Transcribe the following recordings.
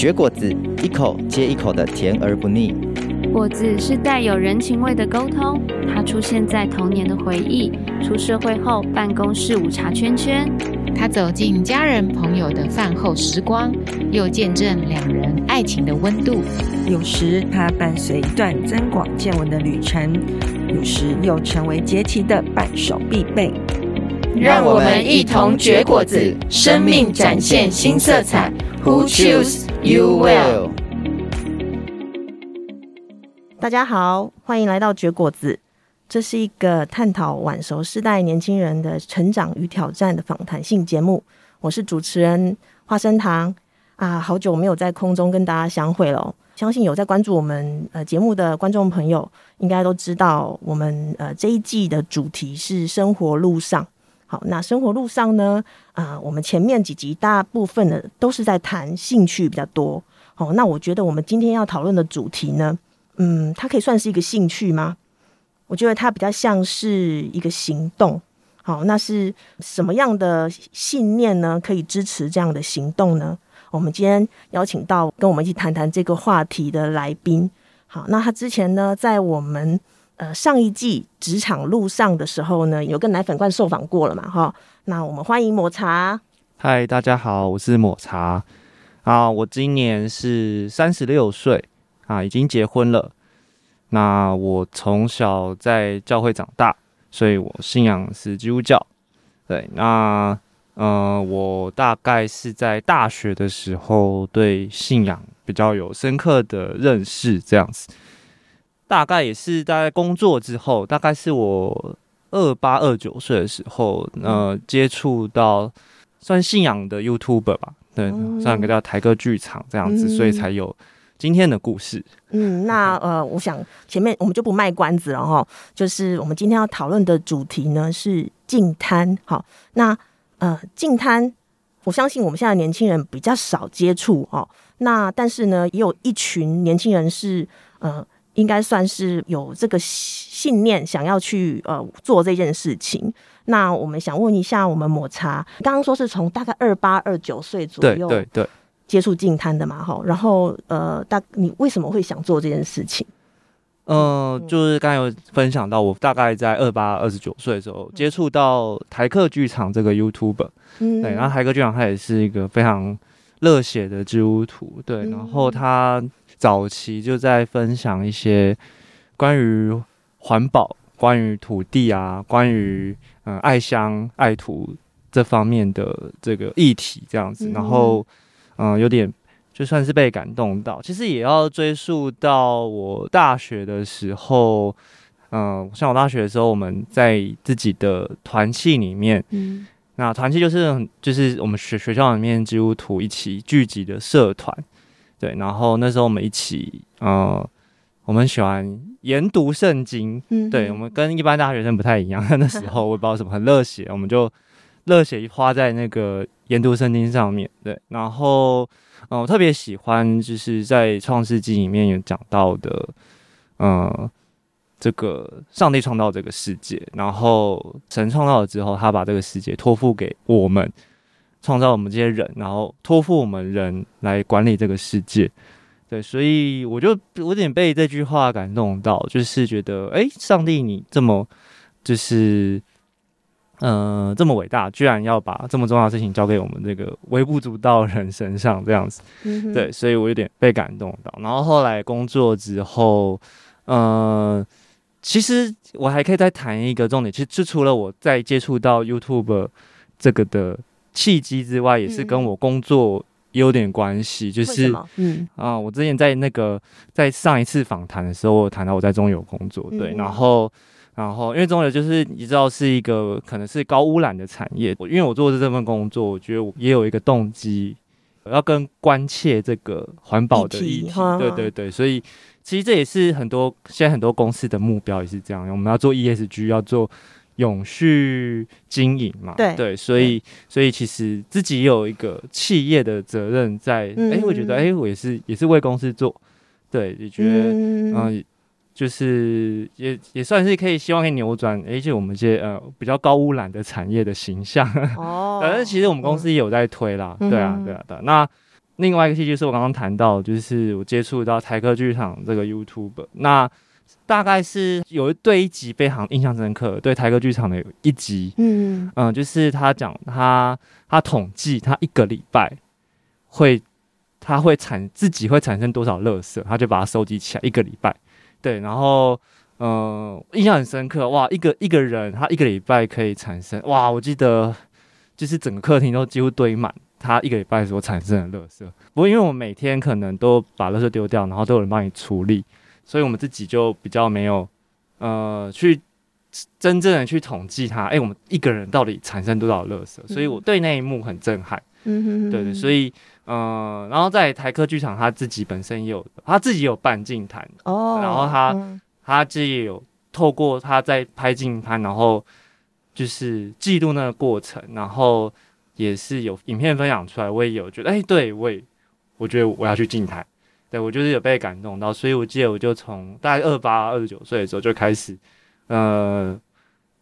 绝果子，一口接一口的甜而不腻。果子是带有人情味的沟通，它出现在童年的回忆，出社会后办公室午茶圈圈，它走进家人朋友的饭后时光，又见证两人爱情的温度。有时它伴随一段增广见闻的旅程，有时又成为节气的伴手必备。让我们一同绝果子，生命展现新色彩。Who choose you well？大家好，欢迎来到绝果子。这是一个探讨晚熟世代年轻人的成长与挑战的访谈性节目。我是主持人花生糖啊，好久没有在空中跟大家相会了。相信有在关注我们呃节目的观众朋友，应该都知道我们呃这一季的主题是生活路上。好，那生活路上呢，啊、我们前面几集大部分的都是在谈兴趣比较多。好，那我觉得我们今天要讨论的主题呢，嗯，它可以算是一个兴趣吗？我觉得它比较像是一个行动。好，那是什么样的信念呢？可以支持这样的行动呢？我们今天邀请到跟我们一起谈谈这个话题的来宾。好，那他之前呢，在我们呃，上一季职场路上的时候呢，有跟奶粉罐受访过了嘛？哈，那我们欢迎抹茶。嗨，大家好，我是抹茶啊。我今年是三十六岁啊，已经结婚了。那我从小在教会长大，所以我信仰是基督教。对，那呃，我大概是在大学的时候对信仰比较有深刻的认识，这样子。大概也是大概工作之后，大概是我二八二九岁的时候，呃，接触到算信仰的 YouTuber 吧，对，算一个叫台歌剧场这样子，嗯，所以才有今天的故事。嗯，那呃，我想前面我们就不卖关子了哈，就是我们今天要讨论的主题呢是净滩。好，那呃，净滩，我相信我们现在年轻人比较少接触哦，那但是呢，也有一群年轻人是呃。应该算是有这个信念，想要去呃做这件事情。那我们想问一下，我们抹茶刚刚说是从大概二八二九岁左右对对对接触净滩的嘛？哈，然后呃，大你为什么会想做这件事情？呃，就是刚才有分享到，我大概在二八二十九岁的时候接触到台客剧场这个 YouTuber，嗯，对，然后台客剧场他也是一个非常热血的基督徒，对，然后他。早期就在分享一些关于环保、关于土地啊、关于嗯爱乡爱土这方面的这个议题，这样子，然后嗯有点就算是被感动到。其实也要追溯到我大学的时候，嗯，像我大学的时候，我们在自己的团契里面，嗯，那团契就是就是我们学学校里面基督徒一起聚集的社团。对，然后那时候我们一起，呃，我们喜欢研读圣经。嗯，对，我们跟一般大学生不太一样。那时候我也不知道什么很热血，我们就热血花在那个研读圣经上面。对，然后，嗯、呃，我特别喜欢就是在创世纪里面有讲到的，呃，这个上帝创造这个世界，然后神创造了之后，他把这个世界托付给我们。创造我们这些人，然后托付我们人来管理这个世界，对，所以我就有点被这句话感动到，就是觉得，哎，上帝你这么就是，嗯、呃，这么伟大，居然要把这么重要的事情交给我们这个微不足道人身上，这样子，对，所以我有点被感动到。然后后来工作之后，嗯、呃，其实我还可以再谈一个重点，其实就除了我在接触到 YouTube 这个的。契机之外，也是跟我工作有点关系，嗯、就是嗯。啊，我之前在那个在上一次访谈的时候，我谈到我在中油工作，对，嗯、然后然后因为中油就是你知道是一个可能是高污染的产业，因为我做的这份工作，我觉得我也有一个动机，要更关切这个环保的议题，议题对对对，所以其实这也是很多现在很多公司的目标也是这样，我们要做 ESG，要做。永续经营嘛，对。对，所以所以其实自己有一个企业的责任在，哎、嗯。欸，我觉得哎、欸，我也是也是为公司做，对，也觉得嗯、呃，就是也也算是可以希望可以扭转，而且我们这些呃比较高污染的产业的形象，哦，反正其实我们公司也有在推啦，嗯、对啊对啊对啊，那另外一个契机是我刚刚谈到，就是我接触到台科剧场这个 YouTube，那大概是有一对一集非常印象深刻，对台歌剧场的有一集，嗯。嗯、呃，就是他讲他他统计他一个礼拜会他会产自己会产生多少垃圾，他就把它收集起来一个礼拜，对，然后呃印象很深刻，哇，一个一个人他一个礼拜可以产生，哇，我记得就是整个客厅都几乎堆满。他一个礼拜所产生的垃圾，不过因为我每天可能都把垃圾丢掉，然后都有人帮你处理，所以我们自己就比较没有呃去真正的去统计它。哎、欸，我们一个人到底产生多少垃圾？所以我对那一幕很震撼。嗯哼，对对，所以呃，然后在台科剧场，他自己本身也有他自己有办净坛哦，然后他、嗯、他自己也有透过他在拍净坛，然后就是记录那个过程，然后。也是有影片分享出来，我也有觉得，哎、欸，对我也，我觉得我要去净滩，对我就是有被感动到，所以我记得我就从大概二八二十九岁的时候就开始，呃，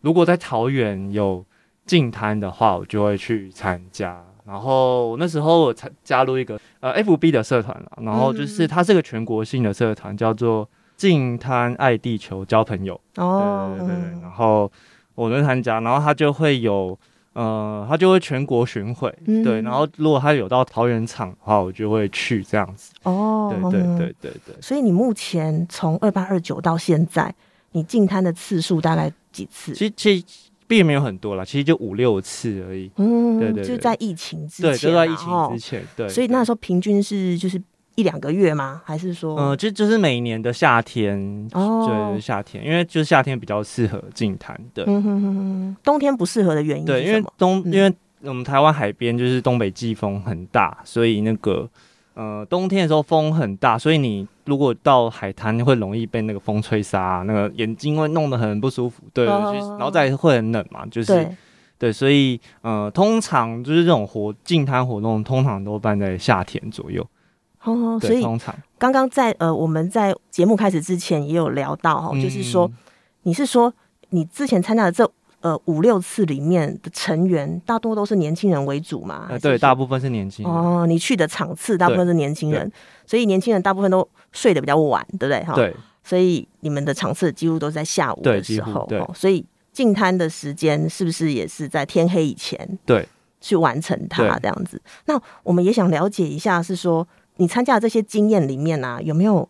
如果在桃园有净摊的话，我就会去参加。然后那时候我才加入一个呃 FB 的社团了，然后就是它是个全国性的社团，叫做净滩爱地球交朋友。哦，对对对对，然后我就参加，然后它就会有。呃，他就会全国巡回，嗯、对，然后如果他有到桃园场的话，我就会去这样子。哦，对对对对对。所以你目前从二八二九到现在，你进摊的次数大概几次？其实其实并没有很多啦，其实就五六次而已。嗯，对，对对，就在疫情之前，对，就在疫情之前，对。所以那时候平均是就是。一两个月吗？还是说？嗯、呃，就就是每年的夏天哦，对，夏天，因为就是夏天比较适合净滩的。嗯哼哼哼，冬天不适合的原因？对，因为冬，嗯、因为我们台湾海边就是东北季风很大，所以那个呃冬天的时候风很大，所以你如果到海滩会容易被那个风吹沙，那个眼睛会弄得很不舒服。对，哦、然后再会很冷嘛，就是对，对，所以呃通常就是这种活净滩活动通常都办在夏天左右。哦，所以刚刚在呃，我们在节目开始之前也有聊到哈，嗯、就是说你是说你之前参加的这呃五六次里面的成员大多都是年轻人为主嘛？呃，对，大部分是年轻人。哦，你去的场次大部分是年轻人，所以年轻人大部分都睡得比较晚，对不对？哈，对。所以你们的场次几乎都在下午的时候，对。所以进摊的时间是不是也是在天黑以前？对，去完成它这样子。那我们也想了解一下，是说。你参加的这些经验里面啊，有没有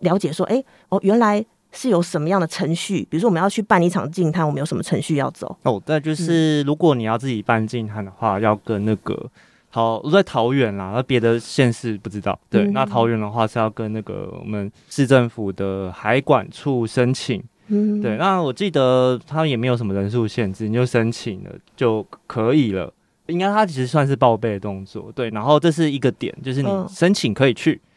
了解说，哎、欸，哦，原来是有什么样的程序？比如说，我们要去办一场净滩，我们有什么程序要走？哦，那就是如果你要自己办净滩的话，要跟那个桃在桃园啦，那别的县市不知道。对，嗯、那桃园的话是要跟那个我们市政府的海管处申请。嗯，对，那我记得他也没有什么人数限制，你就申请了就可以了。应该它其实算是报备的动作，对，然后这是一个点，就是你申请可以去，嗯、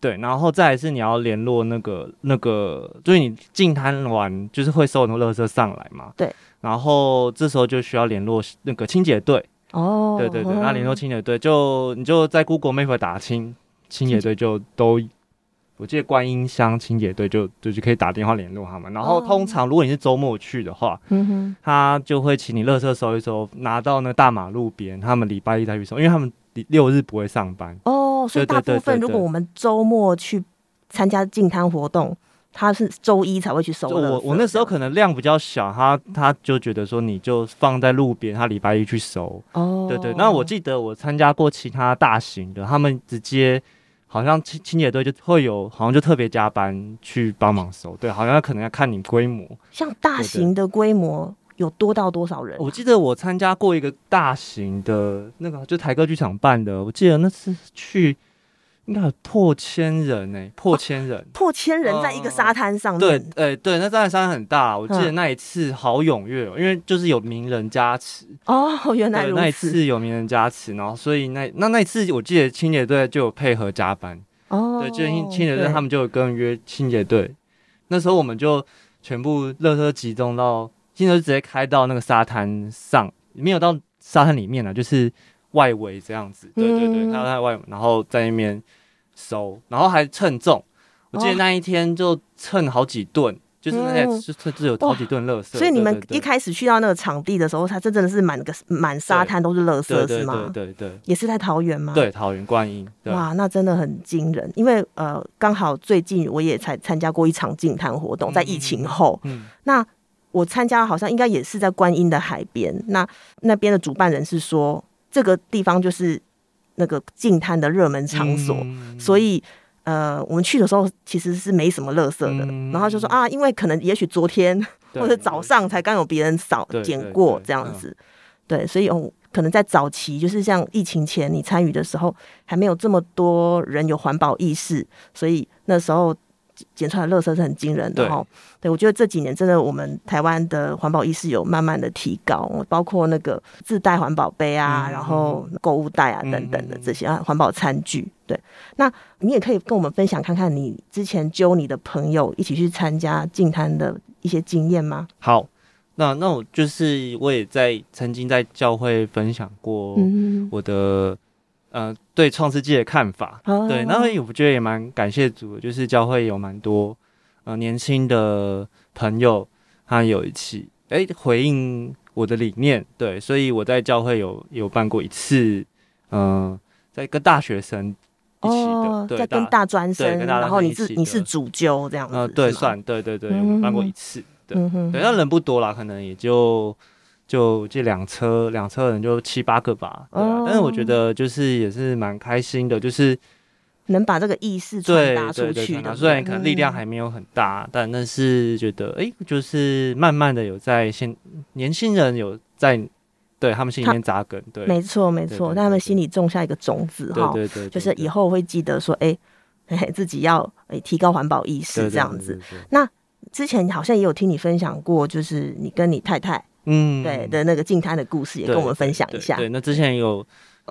对，然后再来是你要联络那个那个，就是你进滩完就是会收很多垃圾上来嘛，对，然后这时候就需要联络那个清洁队，哦，对对对，那联络清洁队就你就在 Google Map 打清清洁队就都。我记得观音乡清洁队就就就可以打电话联络他们，然后通常如果你是周末去的话，他就会请你垃圾收一收，拿到那大马路边，他们礼拜一再去收，因为他们六日不会上班哦，所以大部分如果我们周末去参加净滩活动，他是周一才会去收。我我那时候可能量比较小，他他就觉得说你就放在路边，他礼拜一去收。哦，对对，那我记得我参加过其他大型的，他们直接。好像清清洁队就会有，好像就特别加班去帮忙收，对，好像可能要看你规模。像大型的规模有多到多少人啊？我记得我参加过一个大型的那个，就台歌剧场办的，我记得那次去。应该有破千人呢、欸，破千人，哦、破千人在一个沙滩上面。对，哎、欸，对，那沙滩很大，我记得那一次好踊跃、哦，嗯、因为就是有名人加持。哦，原来如此。那一次有名人加持，然后所以那那那一次我记得清洁队就有配合加班。哦。对，就清清洁队他们就有跟约清洁队，那时候我们就全部乐车集中到，清洁就直接开到那个沙滩上，没有到沙滩里面了，就是。外围这样子，对对对，他在外，然后在那边收，然后还称重。我记得那一天就称好几吨，就是那些甚至有好几吨垃圾。所以你们一开始去到那个场地的时候，它这真的是满个满沙滩都是垃圾，是吗？对对对，也是在桃园吗？对，桃园观音。哇，那真的很惊人。因为呃，刚好最近我也才参加过一场净滩活动，在疫情后，嗯，那我参加好像应该也是在观音的海边。那那边的主办人是说，这个地方就是那个净滩的热门场所，所以。呃，我们去的时候其实是没什么垃圾的，嗯、然后就说啊，因为可能也许昨天 或者早上才刚有别人扫捡过这样子，对，对，对，对，对，所以哦，可能在早期就是像疫情前你参与的时候，还没有这么多人有环保意识，所以那时候。捡出来的垃圾是很惊人的哈，对，我觉得这几年真的我们台湾的环保意识有慢慢的提高，包括那个自带环保杯啊，然后购物袋啊等等的这些啊环保餐具。对，那你也可以跟我们分享看看你之前揪你的朋友一起去参加净滩的一些经验吗？好，那那我就是我也在曾经在教会分享过我的。呃，对创世纪的看法，哦、对，然后我觉得也蛮感谢主的，就是教会有蛮多呃年轻的朋友，他有一起哎回应我的理念，对，所以我在教会有有办过一次，嗯、呃，在跟大学生一起的，在跟大专生，然后你是你是主揪这样子，呃，对，算对对对，有办过一次，对，对，那人不多啦，可能也就。就这两车两车人就七八个吧，对啊，但是我觉得就是也是蛮开心的，就是能把这个意识传达出去的。虽然可能力量还没有很大，但那是觉得哎，就是慢慢的有在现年轻人有在对他们心里面扎根，对，没错没错，在他们心里种下一个种子哈，对对，就是以后会记得说，哎哎，自己要哎提高环保意识这样子。那之前好像也有听你分享过，就是你跟你太太。嗯，对的那个净滩的故事也跟我们分享一下。对，对，对，那之前有，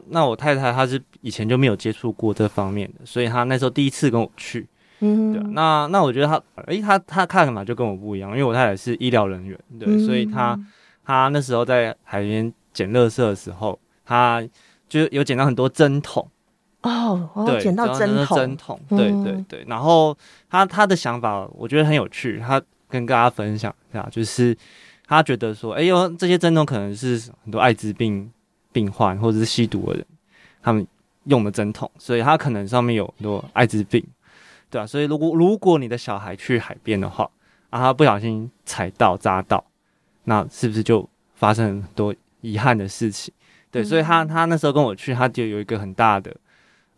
那我太太她是以前就没有接触过这方面的，所以她那时候第一次跟我去。嗯，对。那那我觉得她，哎，她她看嘛就跟我不一样，因为我太太是医疗人员，对，嗯、所以她她那时候在海边捡垃圾的时候，她就有捡到很多针筒。哦，对，捡到针筒，针筒，对对对。然后她她的想法我觉得很有趣，她跟大家分享一下，就是。他觉得说：“哎呦，这些针筒可能是很多艾滋病病患或者是吸毒的人他们用的针筒，所以他可能上面有很多艾滋病，对啊，所以如果如果你的小孩去海边的话，啊，他不小心踩到扎到，那是不是就发生很多遗憾的事情？对，所以他他那时候跟我去，他就有一个很大的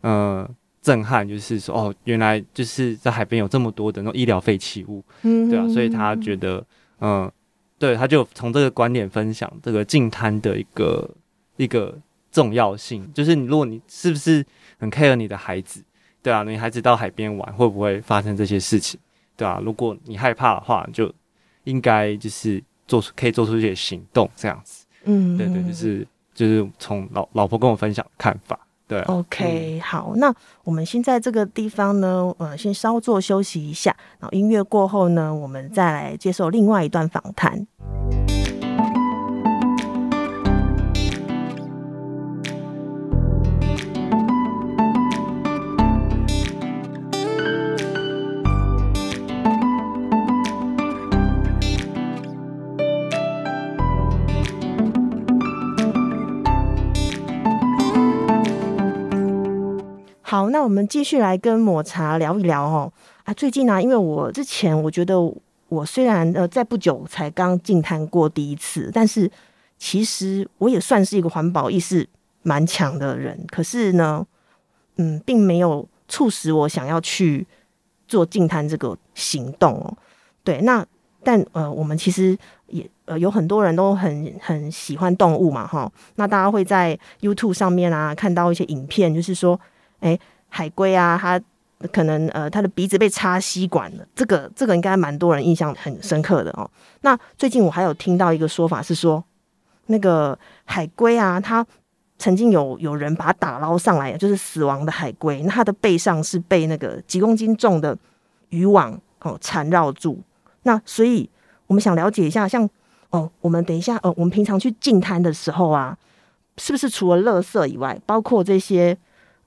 嗯、呃、震撼，就是说哦，原来就是在海边有这么多的那种医疗废弃物，嗯对啊，所以他觉得嗯。呃”对，他就从这个观点分享这个净滩的一个一个重要性，就是你如果你是不是很 care 你的孩子，对啊，你孩子到海边玩会不会发生这些事情，对啊，如果你害怕的话，就应该就是做出可以做出一些行动这样子。嗯，对对，就是就是从老老婆跟我分享的看法。对，OK，、嗯、好，那我们先在这个地方呢，呃，先稍作休息一下，然后音乐过后呢，我们再来接受另外一段访谈。好，那我们继续来跟抹茶聊一聊哦。啊，最近呢、因为我之前我觉得我虽然呃在不久才刚净滩过第一次，但是其实我也算是一个环保意识蛮强的人。可是呢，嗯，并没有促使我想要去做净滩这个行动哦。对，那但呃，我们其实也呃有很多人都很很喜欢动物嘛，哈。那大家会在 YouTube 上面啊看到一些影片，就是说。哎，海龟啊，它可能呃，它的鼻子被插吸管了。这个这个应该蛮多人印象很深刻的哦。那最近我还有听到一个说法是说，那个海龟啊，它曾经有有人把它打捞上来，就是死亡的海龟，那它的背上是被那个几公斤重的渔网哦缠绕住。那所以我们想了解一下，像哦，我们等一下哦，我们平常去净滩的时候啊，是不是除了垃圾以外，包括这些？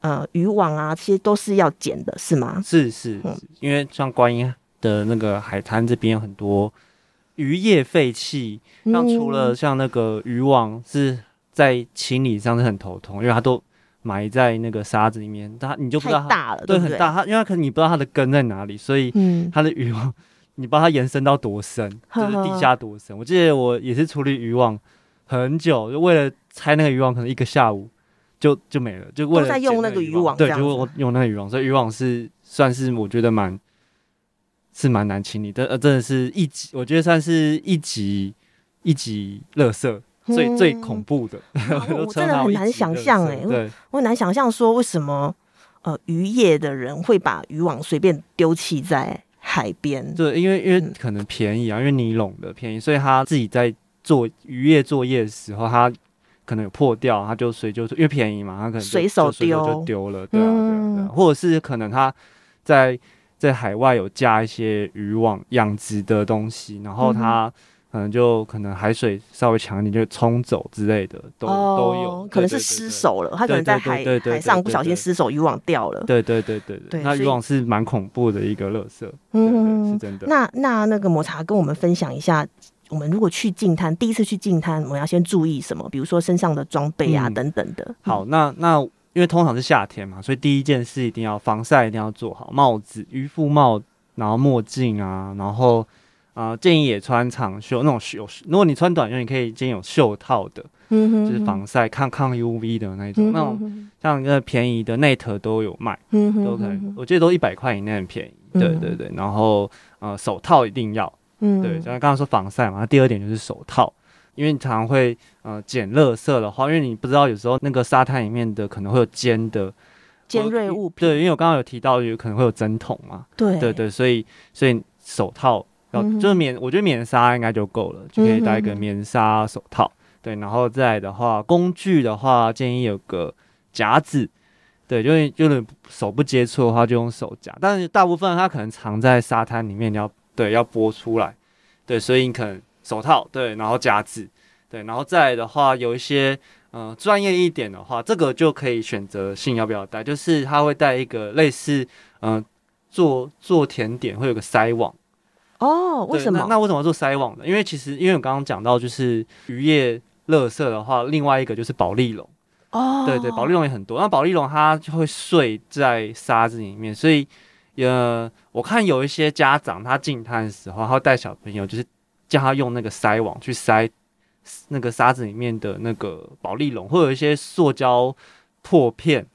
呃，渔网啊，其实都是要捡的，是吗？是是，是，因为像观音的那个海滩这边有很多渔业废弃，像除了像那个渔网是在清理上是很头痛，因为它都埋在那个沙子里面，它你就不知道它大了，对，对对？很大，它因为它可能你不知道它的根在哪里，所以它的渔网你不知道它延伸到多深，就是地下多深。我记得我也是处理渔网很久，就为了拆那个渔网，可能一个下午就就没了，就为了在用那个渔网，对，就我用那个渔网，所以渔网是算是我觉得蛮。是蛮难清理的，呃，真的是一级，我觉得算是一级一级垃圾，最、嗯、最恐怖的。我 真的很难想象哎，我很难想象说为什么呃渔业的人会把渔网随便丢弃在海边？对，因为因为可能便宜啊，因为尼龙的便宜，所以他自己在做渔业作业的时候，他可能有破掉，他就随就因为便宜嘛，他可能随手丢就丢了，对啊，对啊，对啊，或者是可能他在。在海外有加一些渔网养殖的东西，然后它可能就可能海水稍微强一点就冲走之类的，都、哦、都有，可能是失手了，它可能在海海上不小心失手，渔网掉了。对对对对对，那渔网是蛮恐怖的一个垃圾，嗯，是真的。那那那个抹茶跟我们分享一下，我们如果去净滩，第一次去净滩，我们要先注意什么？比如说身上的装备啊、嗯、等等的。好，那那。因为通常是夏天嘛，所以第一件事一定要防晒，一定要做好帽子、渔夫帽，然后墨镜啊，然后啊、呃，建议也穿长袖那种袖。如果你穿短袖，你可以建议有袖套的，嗯、哼哼就是防晒抗抗 UV 的那种，嗯、哼哼那种像一个便宜的内特都有卖，嗯、哼哼都可以。我记得都一百块以内很便宜。对对对，然后呃，手套一定要，嗯、哼对，像刚刚说防晒嘛，第二点就是手套。因为你常常会呃捡垃圾的话，因为你不知道有时候那个沙滩里面的可能会有尖的尖锐物品。对，因为我刚刚有提到有可能会有针筒嘛。对对对，所以所以手套要、嗯、就是棉，我觉得棉纱应该就够了，就可以戴一个棉纱手套。嗯、对，然后再来的话，工具的话建议有个夹子。对，就是就是手不接触的话就用手夹，但是大部分它可能藏在沙滩里面，你要对要拨出来。对，所以你可能。手套对，然后夹子对，然后再来的话，有一些嗯专业一点的话，这个就可以选择性要不要带，就是他会带一个类似嗯、呃、做做甜点会有个筛网哦，为什么？那，那为什么做筛网呢？因为其实因为我刚刚讲到就是渔业垃圾的话，另外一个就是保利龙哦，对对，保利龙也很多，那保利龙它就会碎在沙子里面，所以呃我看有一些家长他进滩的时候，他会带小朋友就是。叫他用那个筛网去筛那个沙子里面的那个保丽龙，或者有一些塑胶破片，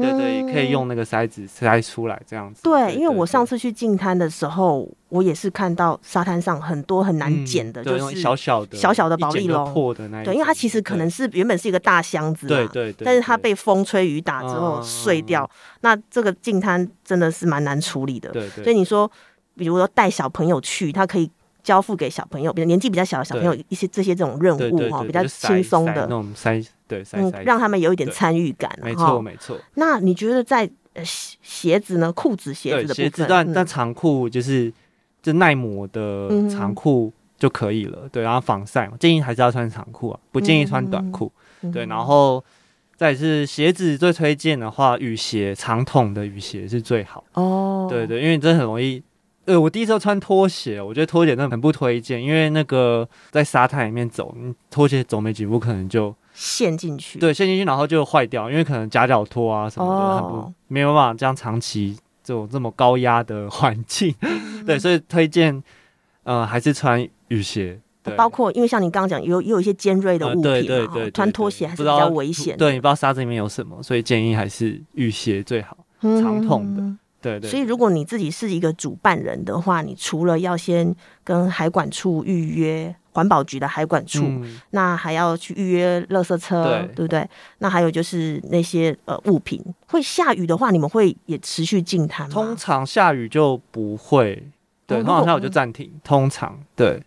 对，对对，可以用那个筛子筛出来这样子。对，对对对，因为我上次去净滩的时候，我也是看到沙滩上很多很难捡的，就是小小的小小的保利龙破的那。对，因为它其实可能是原本是一个大箱子，对对对，但是它被风吹雨打之后碎掉，嗯、那这个净滩真的是蛮难处理的。对对，所以你说，比如说带小朋友去，他可以。交付给小朋友，比如年纪比较小的小朋友，一些这些这种任务哈，比较轻松的那种筛，对，嗯，让他们有一点参与感。没错，没错。那你觉得在鞋子呢？裤子、鞋子的部分，鞋子但但长裤就是就耐磨的长裤就可以了。对，然后防晒嘛，建议还是要穿长裤啊，不建议穿短裤。对，然后再是鞋子最推荐的话，雨鞋，长筒的雨鞋是最好。哦，对对，因为这很容易。呃，我第一次穿拖鞋，我觉得拖鞋真的很不推荐，因为那个在沙滩里面走，拖鞋走没几步可能就陷进去。对，陷进去然后就坏掉，因为可能夹脚拖啊什么的，哦、没有办法这样长期这种这么高压的 环境。嗯、对，所以推荐呃还是穿雨鞋。对，包括因为像你刚刚讲，有有一些尖锐的物品嘛，对对对，穿拖鞋还是比较危险。对，你不知道沙子里面有什么，所以建议还是雨鞋最好，长筒的。对，对，所以如果你自己是一个主办人的话，你除了要先跟海管处预约环保局的海管处，嗯、那还要去预约垃圾车，对，对不对？那还有就是那些呃物品，会下雨的话，你们会也持续进滩吗？通常下雨就不会，对，通常下雨就暂停。嗯、通常对，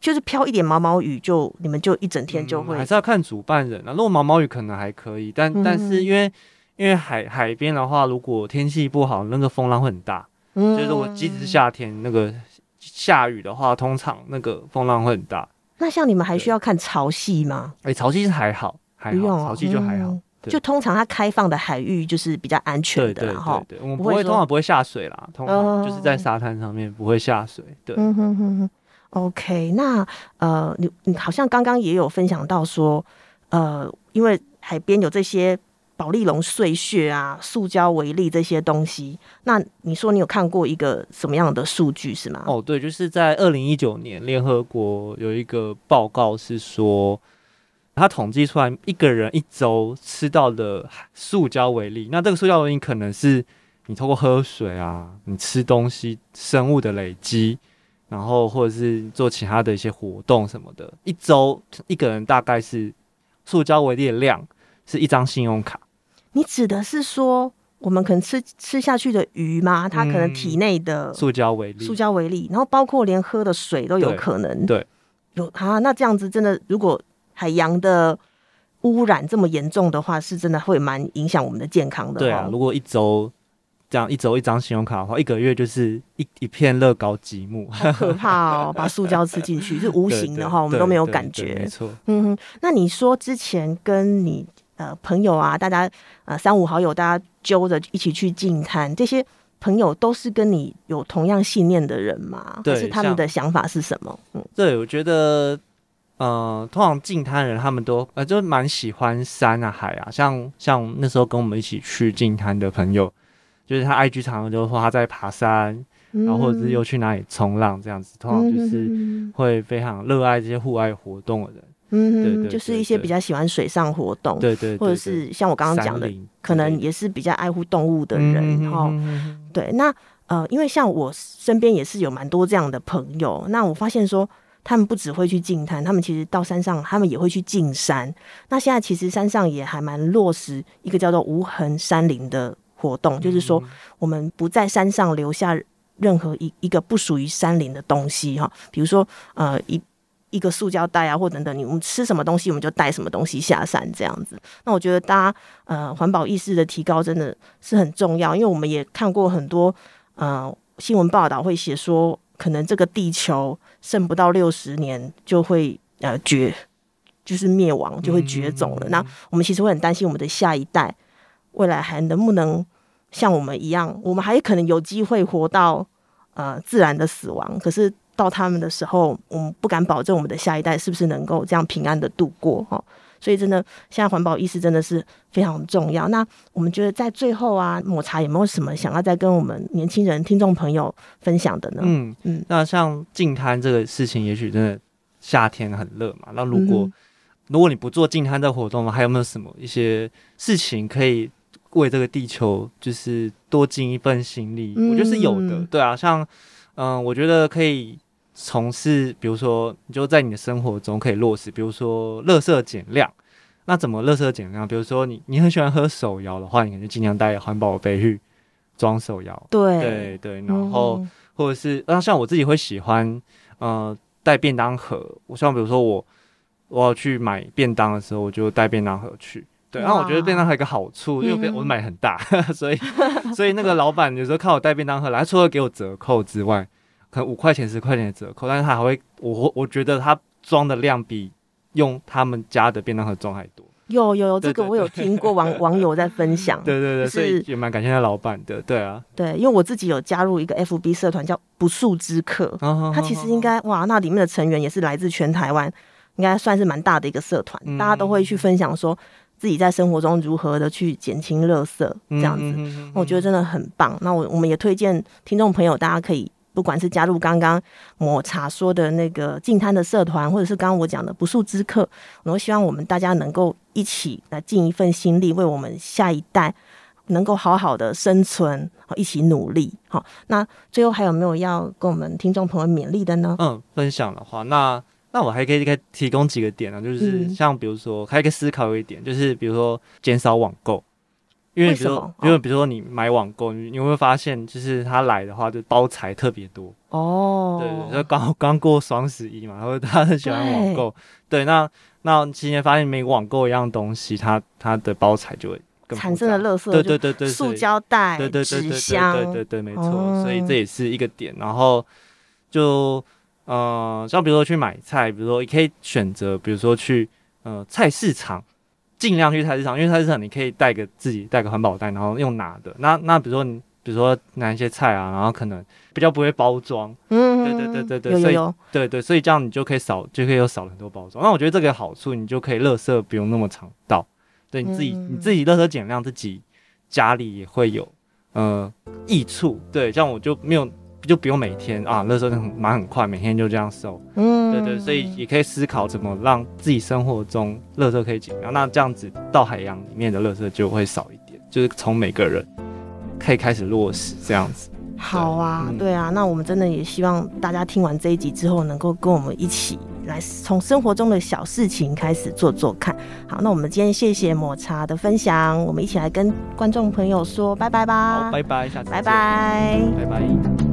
就是飘一点毛毛雨就，就你们就一整天就会，嗯、还是要看主办人啊。如果毛毛雨可能还可以，但、嗯、但是因为。因为海海边的话，如果天气不好，那个风浪会很大。嗯，就是我即使是夏天，那个下雨的话，通常那个风浪会很大。那像你们还需要看潮汐吗？哎、欸，潮汐是还好，还好，潮汐就还好。就通常它开放的海域就是比较安全的，然后我们不会，不会通常不会下水啦，通常就是在沙滩上面不会下水。对，嗯哼哼哼。OK，那呃，你你好像刚刚也有分享到说，呃，因为海边有这些保丽龙碎屑啊、塑胶微粒这些东西，那你说你有看过一个什么样的数据是吗？哦，对，就是在二零一九年，联合国有一个报告是说，他统计出来一个人一周吃到的塑胶微粒，那这个塑胶微粒可能是你透过喝水啊、你吃东西、生物的累积。然后或者是做其他的一些活动什么的，一周一个人大概是塑胶微粒的量是一张信用卡。你指的是说我们可能吃吃下去的鱼吗？它可能体内的塑胶微粒，塑胶微粒，然后包括连喝的水都有可能。对，有啊，那这样子真的，如果海洋的污染这么严重的话，是真的会蛮影响我们的健康的。对啊，如果一周。这样一周一张信用卡的话，一个月就是一一片乐高积木，好可怕哦！把塑胶吃进去是无形的哈，我们都没有感觉。没错，嗯哼。那你说之前跟你呃朋友啊，大家呃三五好友，大家揪着一起去进滩，这些朋友都是跟你有同样信念的人吗？对，是他们的想法是什么？嗯，对，我觉得呃，通常进滩人他们都呃就蛮喜欢山啊海啊，像像那时候跟我们一起去进滩的朋友。就是他 IG 常常就说他在爬山，嗯、然后或者是又去哪里冲浪这样子，通常就是会非常热爱这些户外活动的人。嗯，就是一些比较喜欢水上活动，对对，对，对，对，或者是像我刚刚讲的，可能也是比较爱护动物的人哈。对，那呃，因为像我身边也是有蛮多这样的朋友，那我发现说他们不只会去净滩，他们其实到山上他们也会去进山。那现在其实山上也还蛮落实一个叫做无痕山林的。活动就是说，我们不在山上留下任何一一个不属于山林的东西哈，比如说呃一一个塑胶袋啊，或等等，你我们吃什么东西，我们就带什么东西下山这样子。那我觉得大家呃环保意识的提高真的是很重要，因为我们也看过很多呃新闻报道会写说，可能这个地球剩不到六十年就会呃绝，就是灭亡，就会绝种了。那我们其实会很担心我们的下一代未来还能不能。像我们一样，我们还可能有机会活到呃自然的死亡。可是到他们的时候，我们不敢保证我们的下一代是不是能够这样平安的度过哈。所以真的，现在环保意识真的是非常重要。那我们觉得在最后啊，抹茶有没有什么想要再跟我们年轻人、听众朋友分享的呢？嗯嗯，那像净滩这个事情，也许真的夏天很热嘛。那如果、嗯、如果你不做净滩的活动，还有没有什么一些事情可以？为这个地球就是多尽一份心力，嗯、我觉得是有的。对啊，像嗯、呃，我觉得可以从事，比如说你就在你的生活中可以落实，比如说垃圾减量。那怎么垃圾减量？比如说你你很喜欢喝手摇的话，你可能就尽量带环保杯去装手摇。对对对，然后、嗯、或者是那像我自己会喜欢呃带便当盒。我希望比如说我我要去买便当的时候，我就带便当盒去。对，然后我觉得便当盒有一个好处，因为我买很大，嗯、所以所以那个老板有时候看我带便当盒来，他除了给我折扣之外，可能五块钱、十块钱的折扣，但是他还会我我觉得他装的量比用他们家的便当盒装还多。有有有，这个我有听过网 网友在分享。对对对，所以也蛮感谢他老板的。对啊，对，因为我自己有加入一个 FB 社团叫不速之客，他其实应该哇，那里面的成员也是来自全台湾，应该算是蛮大的一个社团，嗯、大家都会去分享说。自己在生活中如何的去减轻垃圾，这样子，我觉得真的很棒。那我我们也推荐听众朋友，大家可以不管是加入刚刚抹茶说的那个净滩的社团，或者是刚刚我讲的不速之客，我都希望我们大家能够一起来尽一份心力，为我们下一代能够好好的生存，一起努力。好，那最后还有没有要跟我们听众朋友勉励的呢？嗯，分享的话，那。那我还可以提供几个点啊，就是像比如说，还可以思考一点，就是比如说减少网购，因为比如说，因为比如说你买网购，你你会发现，就是他来的话，就包材特别多哦。对对，就刚 刚过双十一嘛，然后他很喜欢网购。对，那那今天发现每网购一样东西，它它的包材就会产生的垃圾，对对对对，塑胶袋、对对对对对对对，没错。所以这也是一个点，然后就。呃，像比如说去买菜，比如说你可以选择，比如说去呃菜市场尽量去菜市场，因为菜市场你可以带个自己带个环保袋，然后用拿的。那那比如说你比如说拿一些菜啊，然后可能比较不会包装，嗯，对对对对对，有有有，所以对对，所以这样你就可以少，就可以又少了很多包装。那我觉得这个好处，你就可以垃圾不用那么常倒，对你自己、嗯、你自己垃圾减量，自己家里也会有呃益处。对，这样我就没有。就不用每天啊，垃圾很买很快，每天就这样收。嗯，对对，所以也可以思考怎么让自己生活中垃圾可以减量。那这样子到海洋里面的垃圾就会少一点，就是从每个人可以开始落实这样子。好啊，对啊，那我们真的也希望大家听完这一集之后，能够跟我们一起来从生活中的小事情开始做做看。好，那我们今天谢谢抹茶的分享，我们一起来跟观众朋友说拜拜吧。好，拜拜，下次见。拜拜，拜拜。